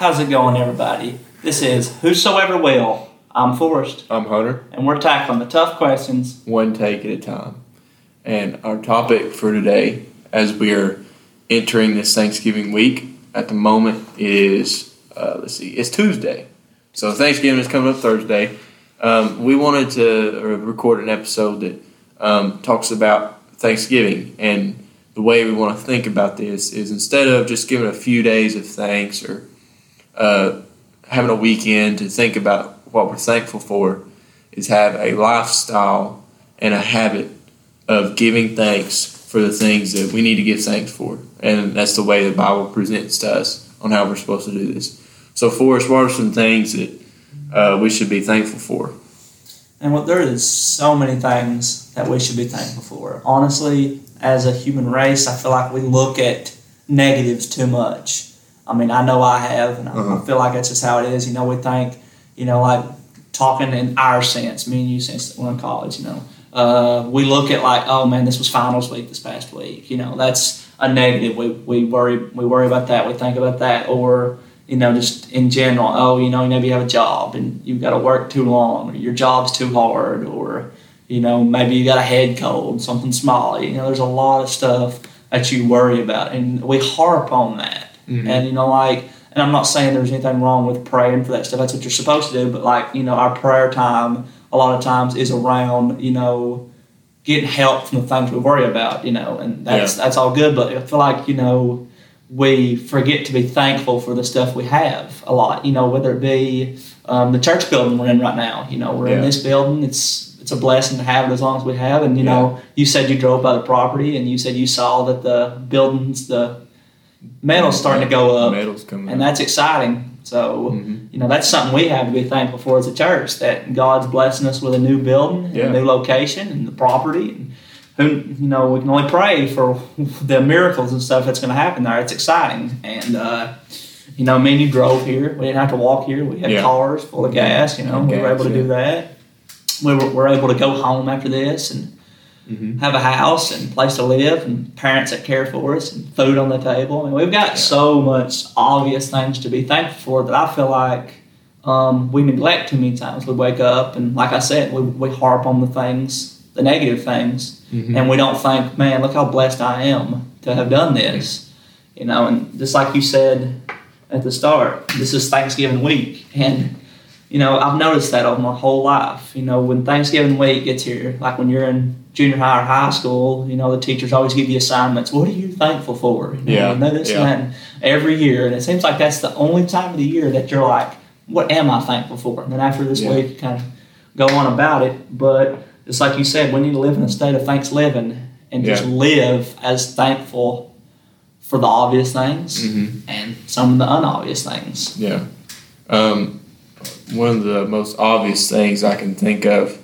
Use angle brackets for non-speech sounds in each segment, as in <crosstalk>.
How's it going, everybody? This is Whosoever Will. I'm Forrest, I'm Hunter. and we're tackling the tough questions. One take at a time. And our topic for today, as we are entering this Thanksgiving week, at the moment is uh, let's see, it's Tuesday. So Thanksgiving is coming up Thursday. Um, we wanted to uh, record an episode that um, talks about Thanksgiving and the way we want to think about this is instead of just giving a few days of thanks or uh, having a weekend to think about what we're thankful for, is have a lifestyle and a habit of giving thanks for the things that we need to give thanks for. And that's the way the Bible presents to us on how we're supposed to do this. So, for us, what are some things that uh, we should be thankful for? And what there is so many things that we should be thankful for. Honestly, as a human race, I feel like we look at negatives too much. I mean, I know I have, and I- I Uh-huh. feel like that's just how it is. You know, we think, you know, like talking in our sense, me and you since we're in college, you know, uh, we look at like, oh man, this was finals week this past week. You know, that's a negative. We, we worry we worry about that. We think about that, or you know, just in general, oh, you know, maybe you have a job and you've got to work too long, or your job's too hard, or you know, maybe you got a head cold, something small. You know, there's a lot of stuff that you worry about, and we harp on that. And you know, like, and I'm not saying there's anything wrong with praying for that stuff. That's what you're supposed to do. But like, you know, our prayer time a lot of times is around, you know, getting help from the things we worry about. You know, and that's that's all good. But I feel like you know we forget to be thankful for the stuff we have a lot. You know, whether it be um, the church building we're in right now. You know, we're in this building. It's it's a blessing to have it as long as we have. And you know, you said you drove by the property and you said you saw that the buildings, the metal's starting to go up, Metal's coming and up. that's exciting. So Mhm. you know, that's something we have to be thankful for as a church that God's blessing us with a new building, and Yeah. a new location, and the property. And who you know, we can only pray for <laughs> the miracles and stuff that's going to happen there. It's exciting, and uh, you know, me and you drove here. We didn't have to walk here. We had Yeah. cars full of gas. You know, we were able to yeah. do that. We were, were able to go home after this and Mhm. have a house and place to live and parents that care for us and food on the table. I mean, we've got so much obvious things to be thankful for that I feel like um, we neglect too many times. We wake up and, like I said, we, we harp on the things, the negative things, Mhm. and we don't think, man, look how blessed I am to have done this. You know, and just like you said at the start, this is Thanksgiving week. And, you know, I've noticed that over my whole life. You know, when Thanksgiving week gets here, like when you're in junior high or high school, you know, the teachers always give you assignments. What are you thankful for? You know, Yeah, and this yeah. and that every year. And it seems like that's the only time of the year that you're like, what am I thankful for? And then after this Yeah. week, you kind of go on about it. But it's like you said, we need to live in a state of thanks living and just Yeah. live as thankful for the obvious things Mhm. and some of the unobvious things. Yeah. Um, one of the most obvious things I can think of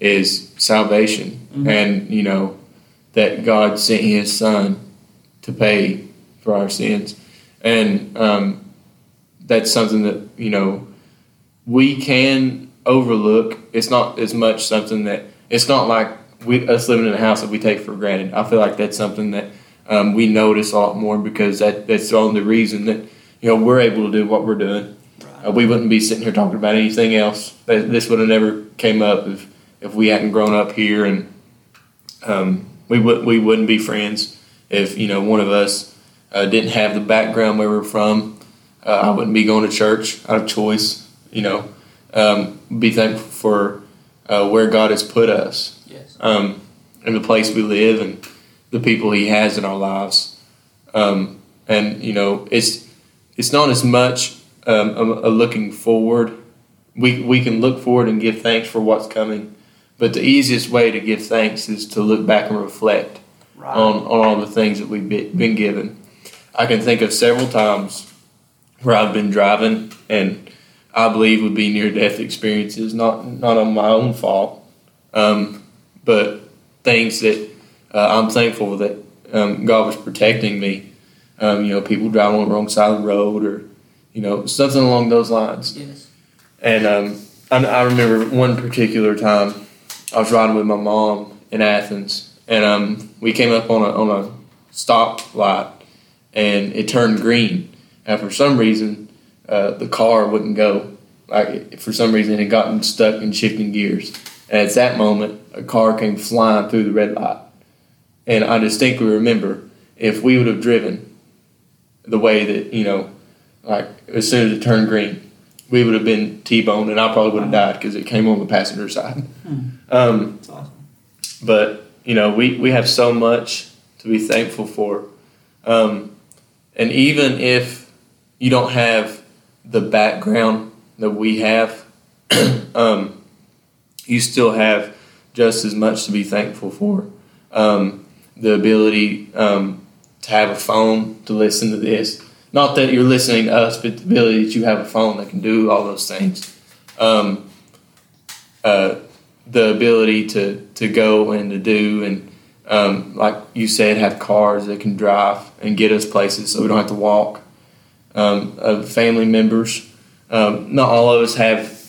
is salvation. Mhm. And, you know, that God sent his son to pay for our sins. And um, that's something that, you know, we can overlook. It's not as much something that, it's not like we, us living in a house that we take for granted. I feel like that's something that um, we notice a lot more because that, that's the only reason that, you know, we're able to do what we're doing. Uh, we wouldn't be sitting here talking about anything else. This would have never came up if, if we hadn't grown up here, and um, we would we wouldn't be friends if you know one of us uh, didn't have the background where we're from. Uh, I wouldn't be going to church out of choice. You know, um, be thankful for uh, where God has put us Yes. um, and the place we live and the people He has in our lives. Um, and you know, it's it's not as much um, a, a looking forward. We we can look forward and give thanks for what's coming, but the easiest way to give thanks is to look back and reflect Right. on, on all the things that we've been given. I can think of several times where I've been driving and I believe would be near death experiences, not not on my own fault, um, but things that uh, I'm thankful that um, God was protecting me. Um, you know, people driving on the wrong side of the road, or you know, something along those lines. yes. And um, I, I remember one particular time I was riding with my mom in Athens, and um, we came up on a on a stoplight, and it turned green. And for some reason, uh, the car wouldn't go. Like for some reason, it had gotten stuck in shifting gears, and at that moment, a car came flying through the red light. And I distinctly remember if we would have driven the way that you know, like as soon as it turned green, we would have been T-boned, and I probably would have died because it came on the passenger side. Um, That's awesome. but you know we, we have so much to be thankful for um, and even if you don't have the background that we have <clears throat> um, you still have just as much to be thankful for um, the ability um, to have a phone to listen to this not that you're listening to us but the ability that you have a phone that can do all those things. Um, uh, the ability to, to go and to do and um, like you said have cars that can drive and get us places so we don't have to walk. Um, uh, family members. Um, not all of us have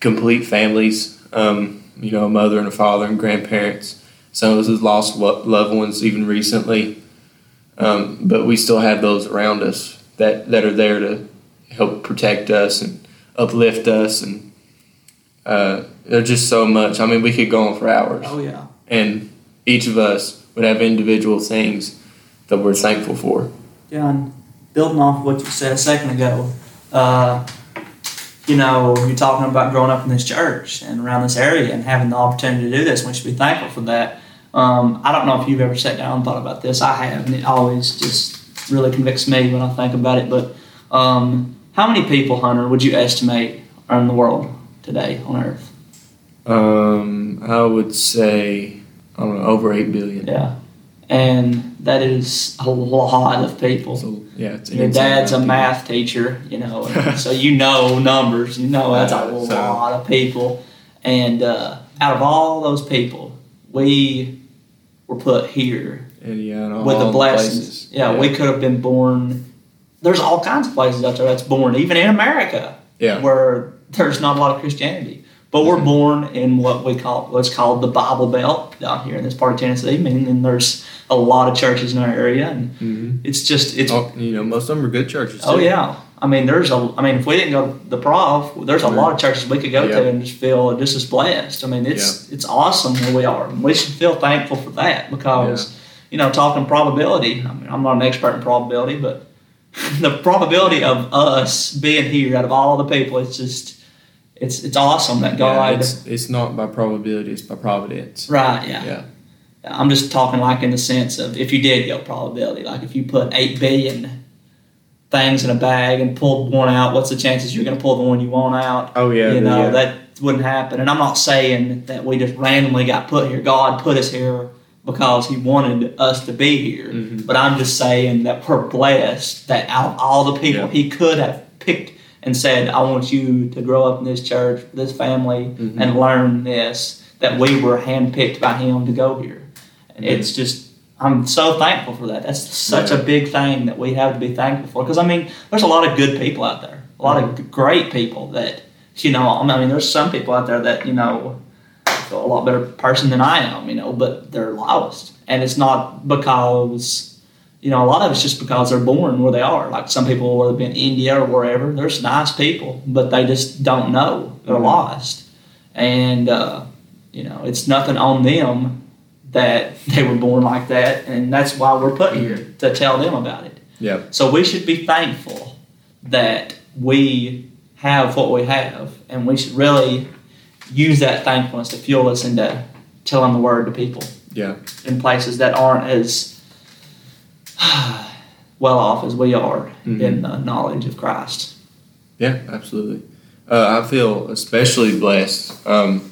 complete families. Um, you know a mother and a father and grandparents. Some of us have lost lo- loved ones even recently um, but we still have those around us that, that are there to help protect us and uplift us and uh, there's just so much. I mean, we could go on for hours, Oh yeah. and each of us would have individual things that we're thankful for. John, building off what you said a second ago, uh, you know, you're talking about growing up in this church and around this area and having the opportunity to do this. We should be thankful for that. Um, I don't know if you've ever sat down and thought about this. I have, and it always just really convicts me when I think about it. But um, how many people, Hunter, would you estimate are in the world today on Earth? Um, I would say I don't know over eight billion. Yeah. And that is a lot of people. So yeah, it's Your dad's a math teacher, you know, <laughs> so you know numbers. You know that's a so- lot of people. And uh, out of all those people, we were put here yeah, and with all the blessings. places. Yeah, we could have been born. There's all kinds of places out there that's born, even in America, Yeah. where there's not a lot of Christianity. But we're Mhm. born in what we call what's called the Bible Belt down here in this part of Tennessee. Meaning there's a lot of churches in our area, and hmm it's just it's you know, most of them are good churches. Oh too. yeah. I mean, there's a. I mean, if we didn't go to the prof, there's a lot of churches we could go Yeah. to and just feel just as blessed. I mean, it's it's awesome where we are. We should feel thankful for that because, you know, talking probability. I mean, I'm not an expert in probability, but <laughs> the probability of us being here out of all the people, it's just, it's it's awesome that Yeah, God. it's it's not by probability; it's by providence. right. Yeah. Yeah. I'm just talking like in the sense of if you did go probability, like if you put eight billion things in a bag and pulled one out, what's the chances you're going to pull the one you want out? Oh yeah. you know yeah. that wouldn't happen. And I'm not saying that we just randomly got put here. God put us here because He wanted us to be here. Mhm. But I'm just saying that we're blessed that out of all the people Yeah. He could have picked and said, "I want you to grow up in this church, this family, Mhm. and learn this." That we were handpicked by Him to go here. And Mhm. it's just. I'm so thankful for that. That's such a big thing that we have to be thankful for. Because I mean, there's a lot of good people out there, a lot Mm-hmm. of great people that you know. I mean, there's some people out there that you know a lot better person than I am, you know, but they're lost, and it's not because you know a lot of it's just because they're born where they are. Like some people, whether it be in India or wherever, there's nice people, but they just don't know they're Mhm. lost, and uh, you know it's nothing on them that they were born like that, and that's why we're put here to tell them about it. Yeah. So we should be thankful that we have what we have, and we should really use that thankfulness to fuel us into telling the word to people Yeah. in places that aren't as <sighs> well off as we are Mhm. in the knowledge of Christ. Yeah, absolutely. Uh, I feel especially blessed um,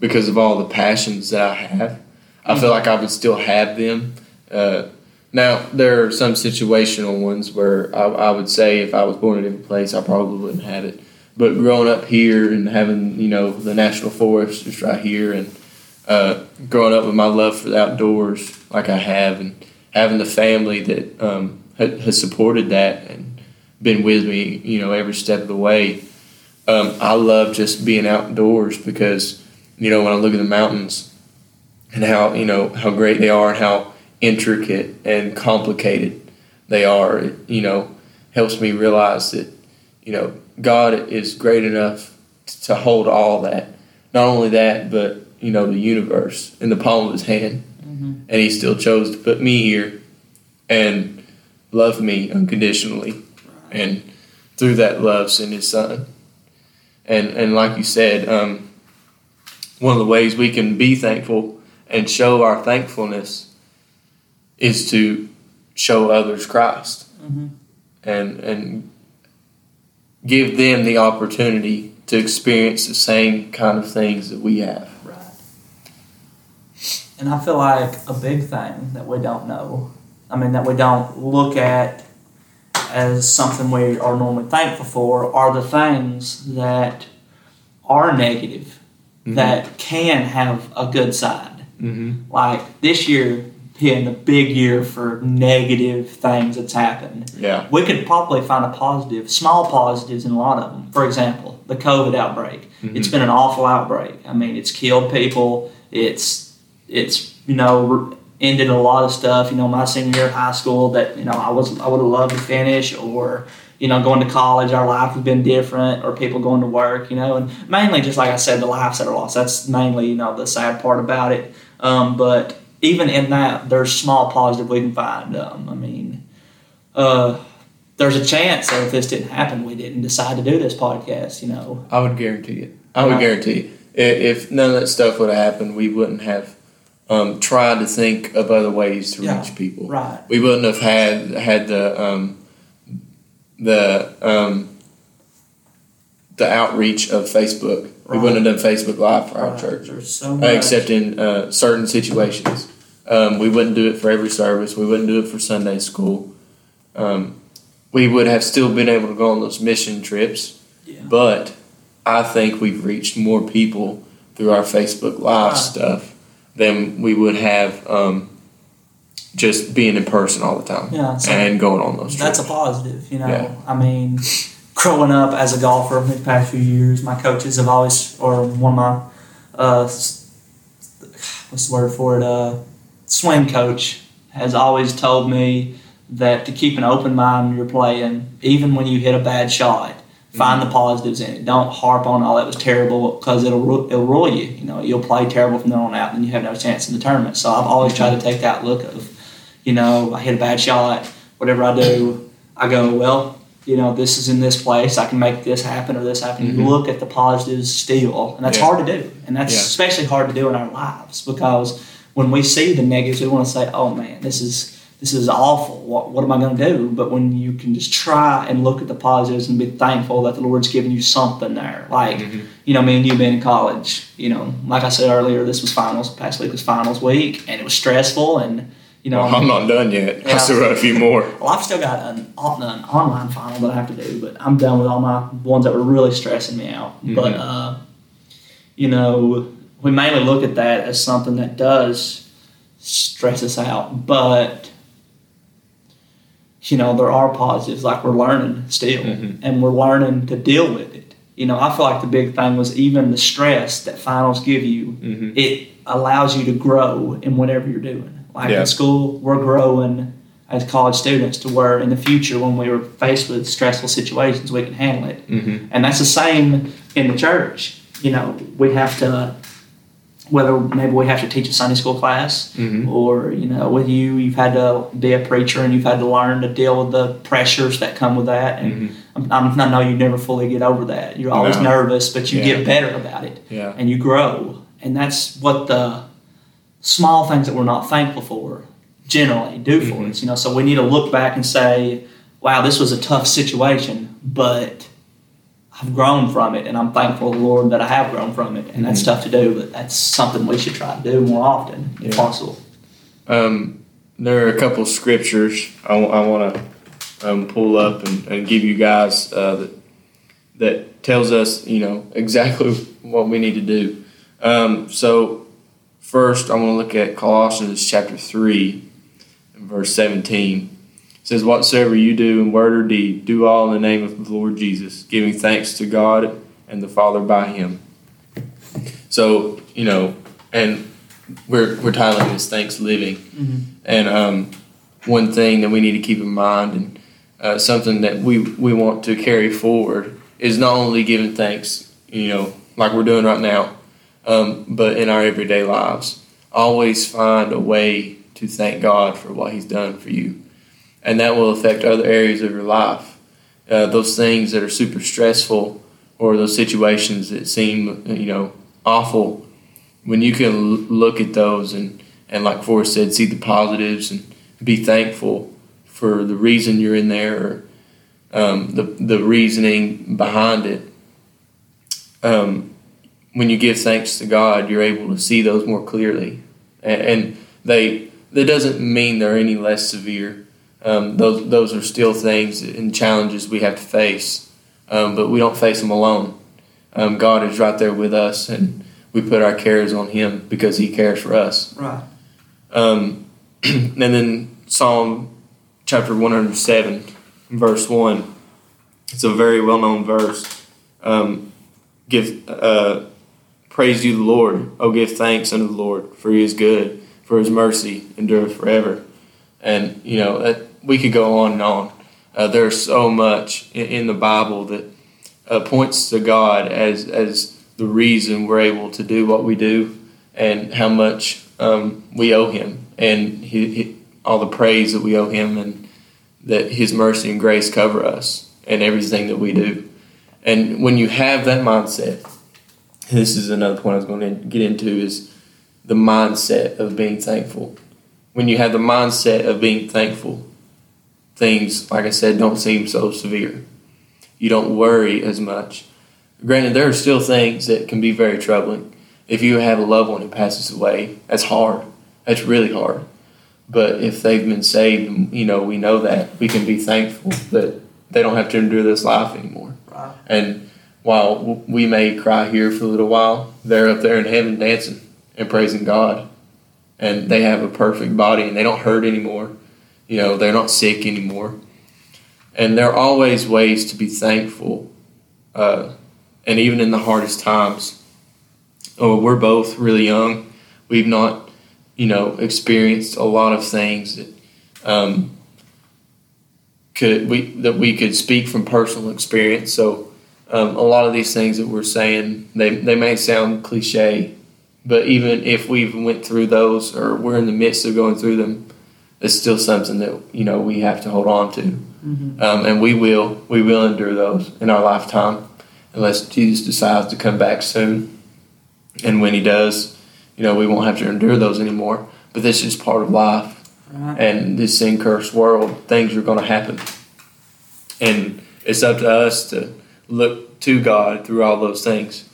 because of all the passions that I have. I feel like I would still have them. Uh, now, there are some situational ones where I, I would say if I was born in a different place, I probably wouldn't have it. But growing up here and having, you know, the national forest just right here and uh, growing up with my love for the outdoors like I have and having the family that um, ha- has supported that and been with me, you know, every step of the way. Um, I love just being outdoors because, you know, when I look at the mountains and how, you know, how great they are and how intricate and complicated they are, it, you know, helps me realize that, you know, God is great enough to hold all that. Not only that, but you know, the universe in the palm of His hand, Mm-hmm. and He still chose to put me here and love me unconditionally, and through that love, send His Son. And and like you said, um, one of the ways we can be thankful and show our thankfulness is to show others Christ Mm-hmm. and and give them the opportunity to experience the same kind of things that we have. Right. And I feel like a big thing that we don't know, I mean, that we don't look at as something we are normally thankful for, are the things that are negative, that can have a good side. Mm-hmm. Like this year being the big year for negative things that's happened. Yeah. We could probably find a positive, small positives in a lot of them. For example, the COVID outbreak. It's been an awful outbreak. I mean, it's killed people. It's it's you know ended a lot of stuff. You know, my senior year of high school that you know I was I would have loved to finish, or you know going to college, our life has been different, or people going to work. You know, and mainly just like I said, the lives that are lost. That's mainly you know the sad part about it. Um, but even in that, there's small positive we can find. Um, I mean, uh, there's a chance that if this didn't happen, we didn't decide to do this podcast. You know, I would guarantee it. I would Right. guarantee it. If none of that stuff would have happened, we wouldn't have um, tried to think of other ways to Yeah. reach people. right? We wouldn't have had had the um, the um, the outreach of Facebook. We Right. wouldn't have done Facebook Live for our Right. church. There's so uh, except in uh, certain situations. Um, we wouldn't do it for every service. We wouldn't do it for Sunday school. Um, we would have still been able to go on those mission trips, Yeah. but I think we've reached more people through our Facebook Live Right. stuff than we would have um, just being in person all the time Yeah, so- and going on those That's trips. a positive, you know. Yeah. I mean, growing up as a golfer in the past few years, my coaches have always, or one of my, uh, what's the word for it, uh, swing coach has always told me that to keep an open mind when you're playing, even when you hit a bad shot, find the positives in it. Don't harp on all that was terrible because it'll ru- it'll ruin you. You know, you'll play terrible from then on out, and you have no chance in the tournament. So I've always tried to take that look of, you know, I hit a bad shot, whatever I do, I go, well, you know, this is in this place. I can make this happen or this happen. You Mhm. look at the positives still, and that's Yeah. hard to do. And that's Yeah. especially hard to do in our lives because when we see the negatives, we want to say, "Oh man, this is this is awful. What, what am I going to do?" But when you can just try and look at the positives and be thankful that the Lord's given you something there, like Mhm. you know, me and you being in college, you know, like I said earlier, this was finals. Past week was finals week, and it was stressful, and you know, Well, I'm not done yet. Yeah. I still got a few more. well, I've still got an, an online final that I have to do, but I'm done with all my ones that were really stressing me out. But, Mhm. uh, you know, we mainly look at that as something that does stress us out. But, you know, there are positives, like we're learning still, Mhm. and we're learning to deal with it. You know, I feel like the big thing was even the stress that finals give you, Mhm. it allows you to grow in whatever you're doing. Like Yeah. in school, we're growing as college students to where in the future, when we were faced with stressful situations, we can handle it. hmm And that's the same in the church. You know, we have to, whether maybe we have to teach a Sunday school class, Mhm. or you know, with you, you've had to be a preacher and you've had to learn to deal with the pressures that come with that. And Mhm. I'm, I'm, I know you never fully get over that. You're always No. nervous, but you Yeah. get better about it Yeah. and you grow. And that's what the small things that we're not thankful for generally do for Mhm. us. You know, so we need to look back and say, "Wow, this was a tough situation, but I've grown from it, and I'm thankful to the Lord that I have grown from it." And that's Mhm. tough to do, but that's something we should try to do more often, if possible. Um, there are a couple scriptures I, want to um, pull up and, and give you guys uh, that that tells us, you know, <laughs> exactly what we need to do. Um, so first, I want to look at Colossians chapter three, and verse seventeen. It says, "Whatsoever you do in word or deed, do all in the name of the Lord Jesus, giving thanks to God and the Father by Him." So you know, and we're we're titling this "Thanks Living." Mm-hmm. And um, one thing that we need to keep in mind, and uh, something that we we want to carry forward is not only giving thanks, you know, like we're doing right now, um, but in our everyday lives. Always find a way to thank God for what He's done for you, and that will affect other areas of your life. Uh, those things that are super stressful, or those situations that seem, you know, awful, when you can look at those and and like Forrest said, see the positives and be thankful for the reason you're in there or um, the the reasoning behind it. Um, when you give thanks to God, you're able to see those more clearly, and, and they that doesn't mean they're any less severe. Um, those those are still things and challenges we have to face, um, but we don't face them alone. Um, God is right there with us, and we put our cares on Him because He cares for us. Right. Um, <clears throat> and then Psalm chapter 107, verse 1. It's a very well known verse. Um, give uh, praise you the Lord. Oh, give thanks unto the Lord, for he is good, for his mercy endureth forever. And, you know, that, we could go on and on. Uh, there's so much in, in the Bible that uh, points to God as, as the reason we're able to do what we do and how much um, we owe him and he, he, all the praise that we owe him and that his mercy and grace cover us and everything that we do. And when you have that mindset, this is another point I was going to get into is the mindset of being thankful. When you have the mindset of being thankful, things, like I said, don't seem so severe. You don't worry as much. Granted, there are still things that can be very troubling. If you have a loved one who passes away, that's hard. That's really hard. But if they've been saved, you know, we know that we can be thankful that they don't have to endure this life anymore. Right. And while we may cry here for a little while, they're up there in heaven dancing and praising God. And they have a perfect body and they don't hurt anymore. You know, they're not sick anymore. And there are always ways to be thankful. Uh, and even in the hardest times, oh, we're both really young. We've not, you know, experienced a lot of things that um, could we that we could speak from personal experience. So um, a lot of these things that we're saying, they they may sound cliche, but even if we've went through those or we're in the midst of going through them, it's still something that you know we have to hold on to, mm-hmm. um, and we will we will endure those in our lifetime, unless Jesus decides to come back soon, and when He does, you know we won't have to endure those anymore. But this is part of life, right. and this sin cursed world, things are going to happen, and it's up to us to look to God through all those things.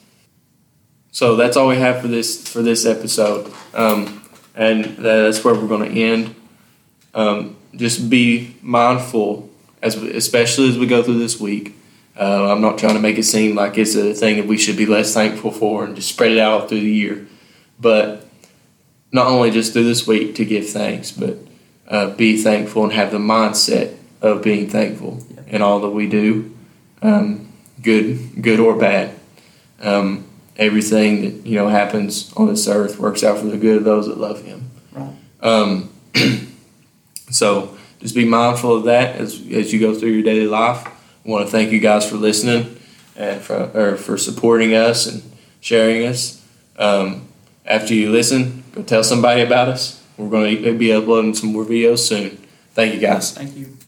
So that's all we have for this for this episode, um, and that's where we're going to end. Um, just be mindful, as especially as we go through this week. Uh, I'm not trying to make it seem like it's a thing that we should be less thankful for and just spread it out through the year, but not only just through this week to give thanks, but uh, be thankful and have the mindset of being thankful in all that we do. Um, good, good or bad. Um, everything that you know happens on this earth works out for the good of those that love Him. Right. Um, <clears throat> so just be mindful of that as as you go through your daily life. I want to thank you guys for listening and for or for supporting us and sharing us. Um, after you listen, go tell somebody about us. We're going to be uploading some more videos soon. Thank you, guys. Thank you.